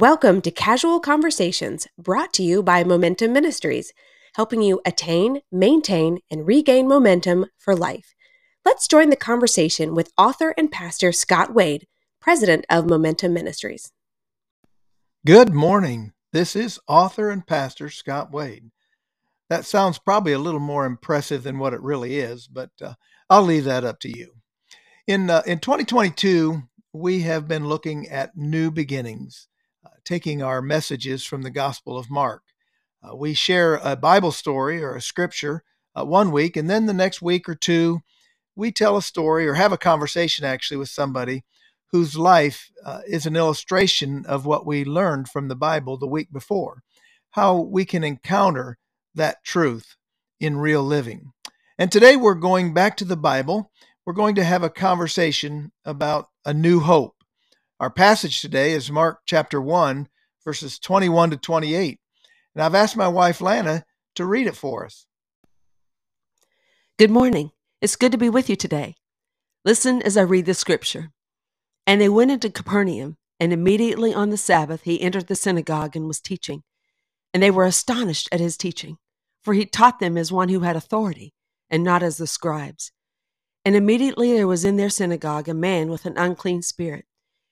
Welcome to Casual Conversations, brought to you by Momentum Ministries, helping you attain, maintain, and regain momentum for life. Let's join the conversation with author and pastor Scott Wade, president of Momentum Ministries. Good morning. This is author and pastor Scott Wade. That sounds probably a little more impressive than what it really is, but uh, I'll leave that up to you. In uh, in 2022, we have been looking at new beginnings taking our messages from the Gospel of Mark. Uh, we share a Bible story or a scripture uh, one week, and then the next week or two, we tell a story or have a conversation actually with somebody whose life uh, is an illustration of what we learned from the Bible the week before, how we can encounter that truth in real living. And today we're going back to the Bible. We're going to have a conversation about a new hope. Our passage today is Mark chapter 1, verses 21 to 28. And I've asked my wife, Lana, to read it for us. Good morning. It's good to be with you today. Listen as I read the scripture. And they went into Capernaum, and immediately on the Sabbath he entered the synagogue and was teaching. And they were astonished at his teaching, for he taught them as one who had authority, and not as the scribes. And immediately there was in their synagogue a man with an unclean spirit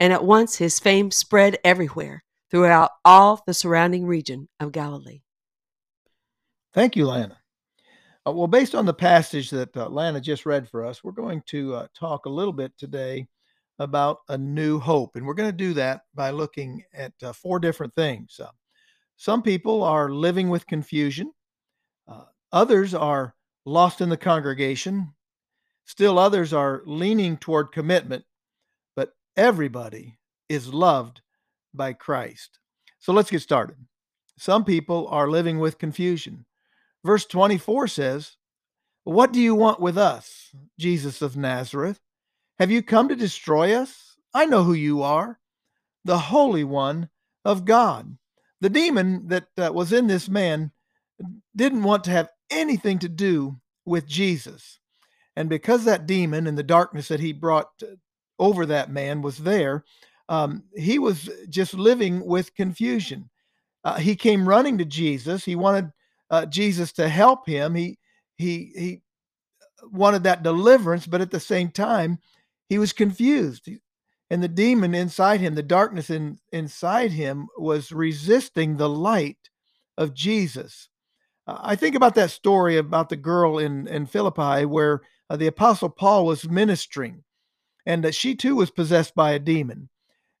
and at once his fame spread everywhere throughout all the surrounding region of Galilee. Thank you, Lana. Uh, well, based on the passage that uh, Lana just read for us, we're going to uh, talk a little bit today about a new hope. And we're going to do that by looking at uh, four different things. Uh, some people are living with confusion, uh, others are lost in the congregation, still others are leaning toward commitment everybody is loved by Christ. So let's get started. Some people are living with confusion. Verse 24 says, What do you want with us, Jesus of Nazareth? Have you come to destroy us? I know who you are, the Holy One of God. The demon that uh, was in this man didn't want to have anything to do with Jesus. And because that demon and the darkness that he brought over that man was there, um, he was just living with confusion. Uh, he came running to Jesus. He wanted uh, Jesus to help him. He he he wanted that deliverance, but at the same time, he was confused. And the demon inside him, the darkness in, inside him, was resisting the light of Jesus. Uh, I think about that story about the girl in in Philippi where uh, the apostle Paul was ministering and that she too was possessed by a demon,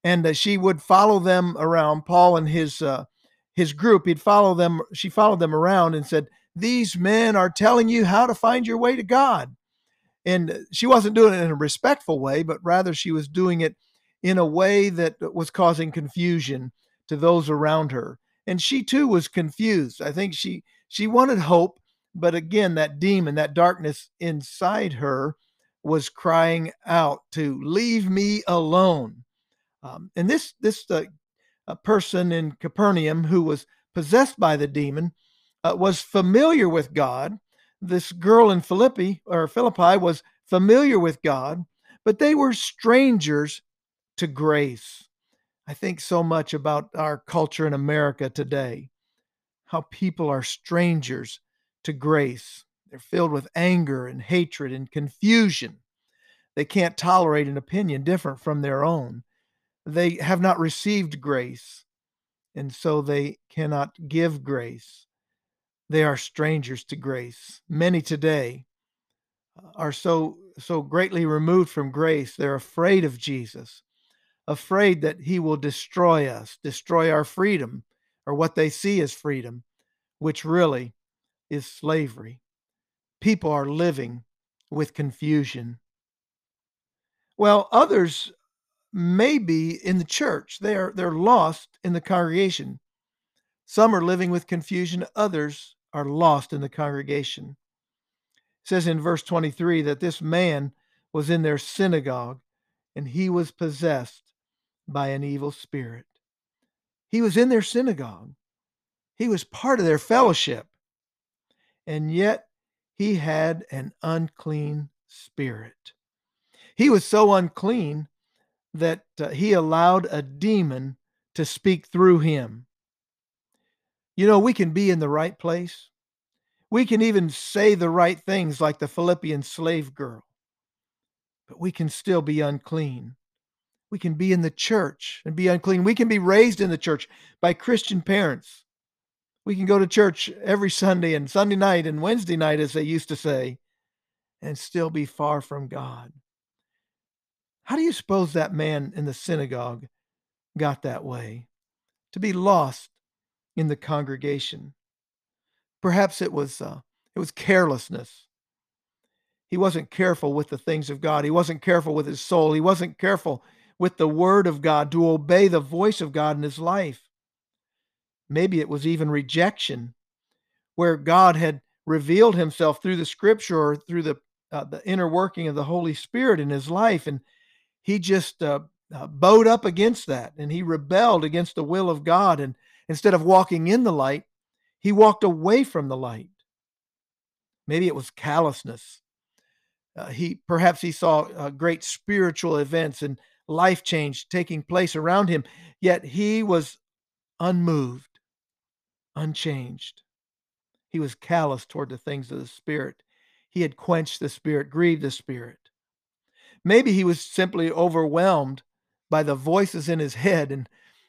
and that she would follow them around. Paul and his uh, his group, he'd follow them. She followed them around and said, "These men are telling you how to find your way to God." And she wasn't doing it in a respectful way, but rather she was doing it in a way that was causing confusion to those around her. And she too was confused. I think she she wanted hope, but again, that demon, that darkness inside her was crying out to leave me alone. Um, and this this uh, person in Capernaum who was possessed by the demon uh, was familiar with God. This girl in Philippi or Philippi was familiar with God, but they were strangers to grace. I think so much about our culture in America today, how people are strangers to grace. They're filled with anger and hatred and confusion. They can't tolerate an opinion different from their own. They have not received grace, and so they cannot give grace. They are strangers to grace. Many today uh, are so so greatly removed from grace. They're afraid of Jesus, afraid that he will destroy us, destroy our freedom, or what they see as freedom, which really is slavery. People are living with confusion. Well, others may be in the church. They are they're lost in the congregation. Some are living with confusion, others are lost in the congregation. It says in verse 23 that this man was in their synagogue and he was possessed by an evil spirit. He was in their synagogue. He was part of their fellowship. And yet he had an unclean spirit. He was so unclean that uh, he allowed a demon to speak through him. You know, we can be in the right place. We can even say the right things like the Philippian slave girl, but we can still be unclean. We can be in the church and be unclean. We can be raised in the church by Christian parents. We can go to church every Sunday and Sunday night and Wednesday night, as they used to say, and still be far from God. How do you suppose that man in the synagogue got that way? To be lost in the congregation. Perhaps it was uh, it was carelessness. He wasn't careful with the things of God. He wasn't careful with his soul. He wasn't careful with the word of God to obey the voice of God in his life. Maybe it was even rejection, where God had revealed himself through the scripture or through the uh, the inner working of the Holy Spirit in his life, and he just uh, uh, bowed up against that and he rebelled against the will of God. And instead of walking in the light, he walked away from the light. Maybe it was callousness. Uh, he perhaps he saw uh, great spiritual events and life change taking place around him, yet he was unmoved, unchanged. He was callous toward the things of the Spirit. He had quenched the Spirit, grieved the Spirit. Maybe he was simply overwhelmed by the voices in his head. And,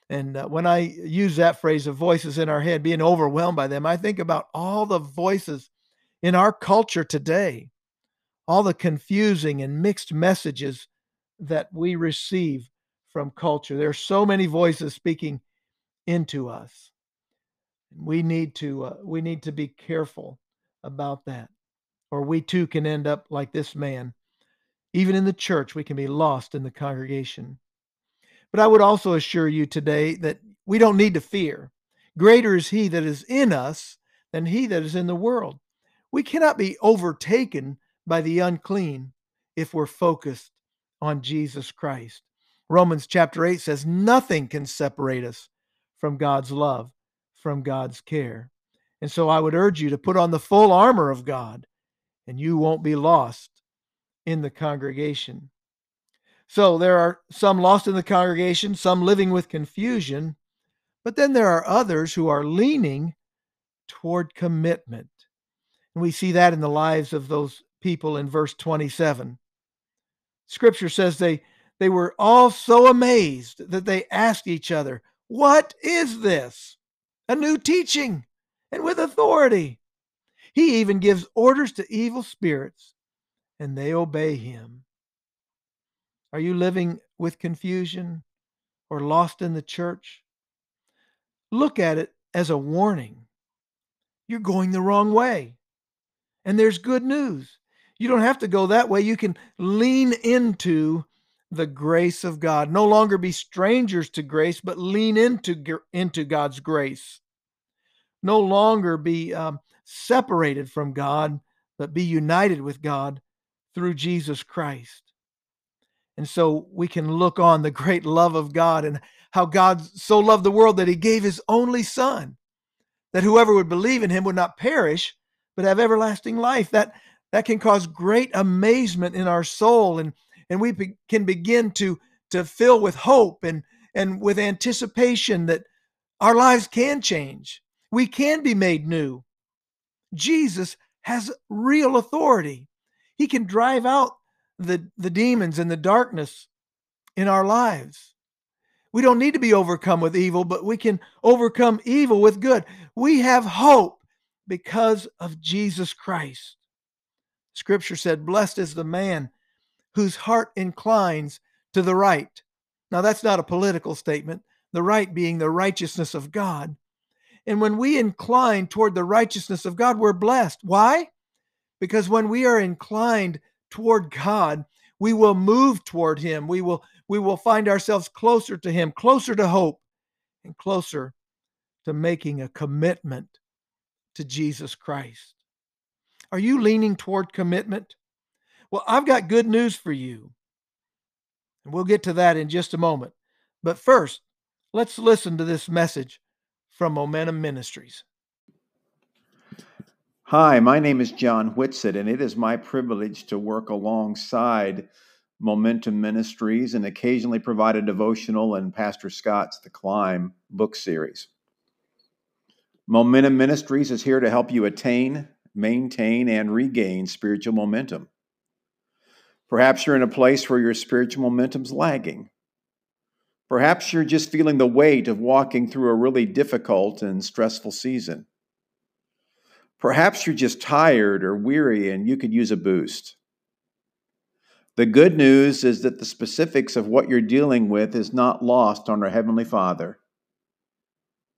and uh, when I use that phrase of voices in our head, being overwhelmed by them, I think about all the voices in our culture today, all the confusing and mixed messages that we receive from culture. There are so many voices speaking into us. We need to uh, we need to be careful about that, or we too can end up like this man even in the church, we can be lost in the congregation. But I would also assure you today that we don't need to fear. Greater is he that is in us than he that is in the world. We cannot be overtaken by the unclean if we're focused on Jesus Christ. Romans chapter 8 says, Nothing can separate us from God's love, from God's care. And so I would urge you to put on the full armor of God, and you won't be lost in the congregation. So there are some lost in the congregation, some living with confusion, but then there are others who are leaning toward commitment. And we see that in the lives of those people in verse 27. Scripture says they they were all so amazed that they asked each other, "What is this? A new teaching and with authority." He even gives orders to evil spirits and they obey him. Are you living with confusion or lost in the church? Look at it as a warning. You're going the wrong way. And there's good news. You don't have to go that way. You can lean into the grace of God. No longer be strangers to grace, but lean into, into God's grace. No longer be um, separated from God, but be united with God through Jesus Christ. And so we can look on the great love of God and how God so loved the world that he gave his only son that whoever would believe in him would not perish but have everlasting life that that can cause great amazement in our soul and and we be, can begin to to fill with hope and and with anticipation that our lives can change we can be made new jesus has real authority he can drive out the, the demons and the darkness in our lives. We don't need to be overcome with evil, but we can overcome evil with good. We have hope because of Jesus Christ. Scripture said, Blessed is the man whose heart inclines to the right. Now, that's not a political statement, the right being the righteousness of God. And when we incline toward the righteousness of God, we're blessed. Why? Because when we are inclined toward God, we will move toward him. We will we will find ourselves closer to him, closer to hope, and closer to making a commitment to Jesus Christ. Are you leaning toward commitment? Well, I've got good news for you. And we'll get to that in just a moment. But first, let's listen to this message from Momentum Ministries. Hi, my name is John Whitsett, and it is my privilege to work alongside Momentum Ministries and occasionally provide a devotional in Pastor Scott's The Climb book series. Momentum Ministries is here to help you attain, maintain, and regain spiritual momentum. Perhaps you're in a place where your spiritual momentum's lagging. Perhaps you're just feeling the weight of walking through a really difficult and stressful season. Perhaps you're just tired or weary and you could use a boost. The good news is that the specifics of what you're dealing with is not lost on our Heavenly Father.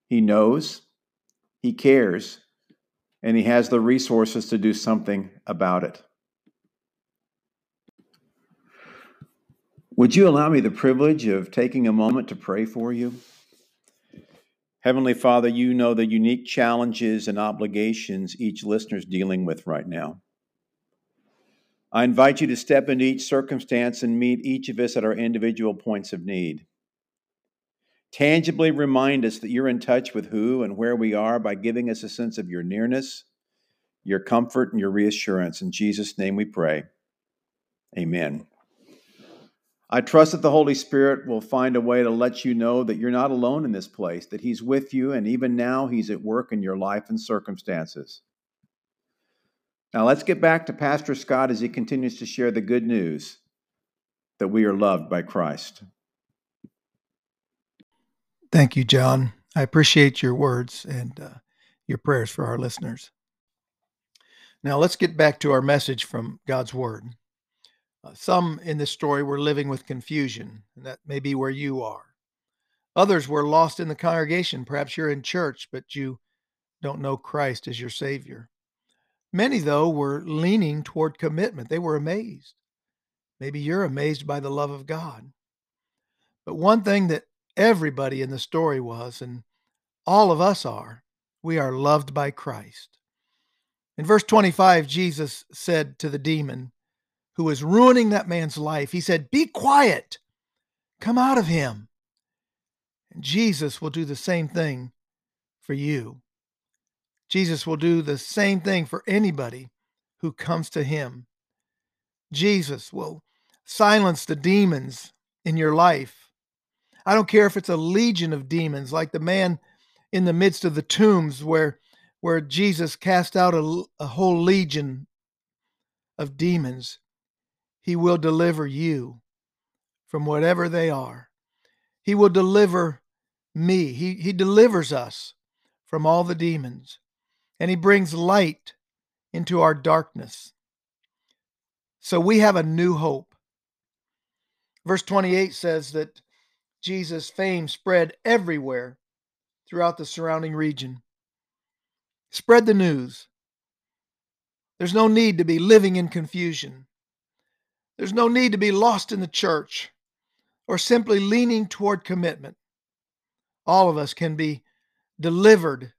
He knows, He cares, and He has the resources to do something about it. Would you allow me the privilege of taking a moment to pray for you? Heavenly Father, you know the unique challenges and obligations each listener is dealing with right now. I invite you to step into each circumstance and meet each of us at our individual points of need. Tangibly remind us that you're in touch with who and where we are by giving us a sense of your nearness, your comfort, and your reassurance. In Jesus' name we pray. Amen. I trust that the Holy Spirit will find a way to let you know that you're not alone in this place, that He's with you, and even now He's at work in your life and circumstances. Now, let's get back to Pastor Scott as he continues to share the good news that we are loved by Christ. Thank you, John. I appreciate your words and uh, your prayers for our listeners. Now, let's get back to our message from God's Word. Uh, some in this story were living with confusion, and that may be where you are. Others were lost in the congregation. Perhaps you're in church, but you don't know Christ as your Savior. Many, though, were leaning toward commitment. They were amazed. Maybe you're amazed by the love of God. But one thing that everybody in the story was, and all of us are, we are loved by Christ. In verse 25, Jesus said to the demon, who was ruining that man's life. He said, Be quiet, come out of him. And Jesus will do the same thing for you. Jesus will do the same thing for anybody who comes to him. Jesus will silence the demons in your life. I don't care if it's a legion of demons, like the man in the midst of the tombs where, where Jesus cast out a, a whole legion of demons. He will deliver you from whatever they are. He will deliver me. He, he delivers us from all the demons, and He brings light into our darkness. So we have a new hope. Verse 28 says that Jesus' fame spread everywhere throughout the surrounding region. Spread the news. There's no need to be living in confusion. There's no need to be lost in the church or simply leaning toward commitment. All of us can be delivered.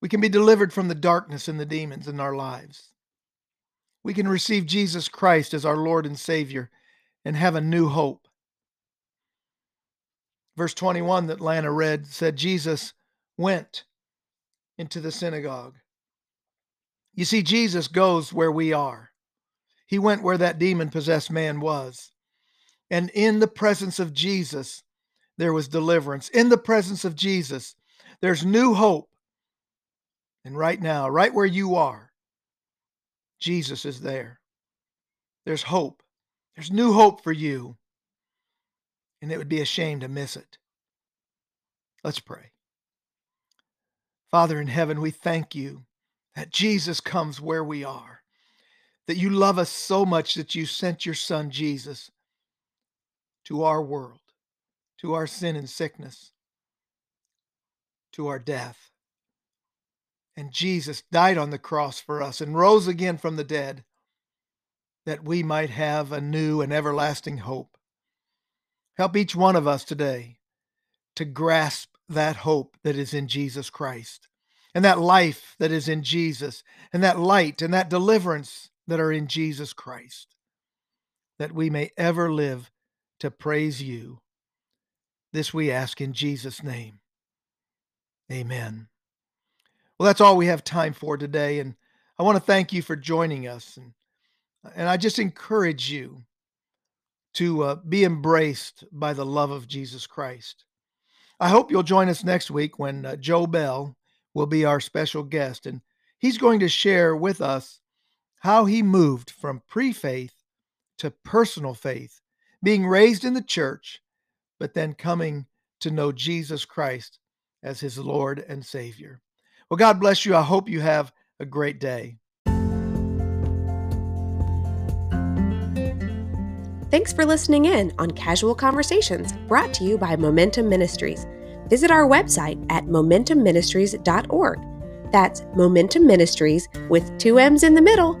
We can be delivered from the darkness and the demons in our lives. We can receive Jesus Christ as our Lord and Savior and have a new hope. Verse 21 that Lana read said, Jesus went into the synagogue. You see, Jesus goes where we are. He went where that demon possessed man was. And in the presence of Jesus, there was deliverance. In the presence of Jesus, there's new hope. And right now, right where you are, Jesus is there. There's hope. There's new hope for you. And it would be a shame to miss it. Let's pray. Father in heaven, we thank you that Jesus comes where we are that you love us so much that you sent your son Jesus to our world, to our sin and sickness, to our death. And Jesus died on the cross for us and rose again from the dead that we might have a new and everlasting hope. Help each one of us today to grasp that hope that is in Jesus Christ and that life that is in Jesus and that light and that deliverance that are in Jesus Christ, that we may ever live to praise you. This we ask in Jesus' name. Amen. Well, that's all we have time for today. And I want to thank you for joining us. And, and I just encourage you to uh, be embraced by the love of Jesus Christ. I hope you'll join us next week when uh, Joe Bell will be our special guest, and he's going to share with us how he moved from pre faith to personal faith, being raised in the church, but then coming to know Jesus Christ as his Lord and Savior. Well, God bless you. I hope you have a great day. Thanks for listening in on Casual Conversations brought to you by Momentum Ministries. Visit our website at momentumministries.org. That's Momentum Ministries with two M's in the middle.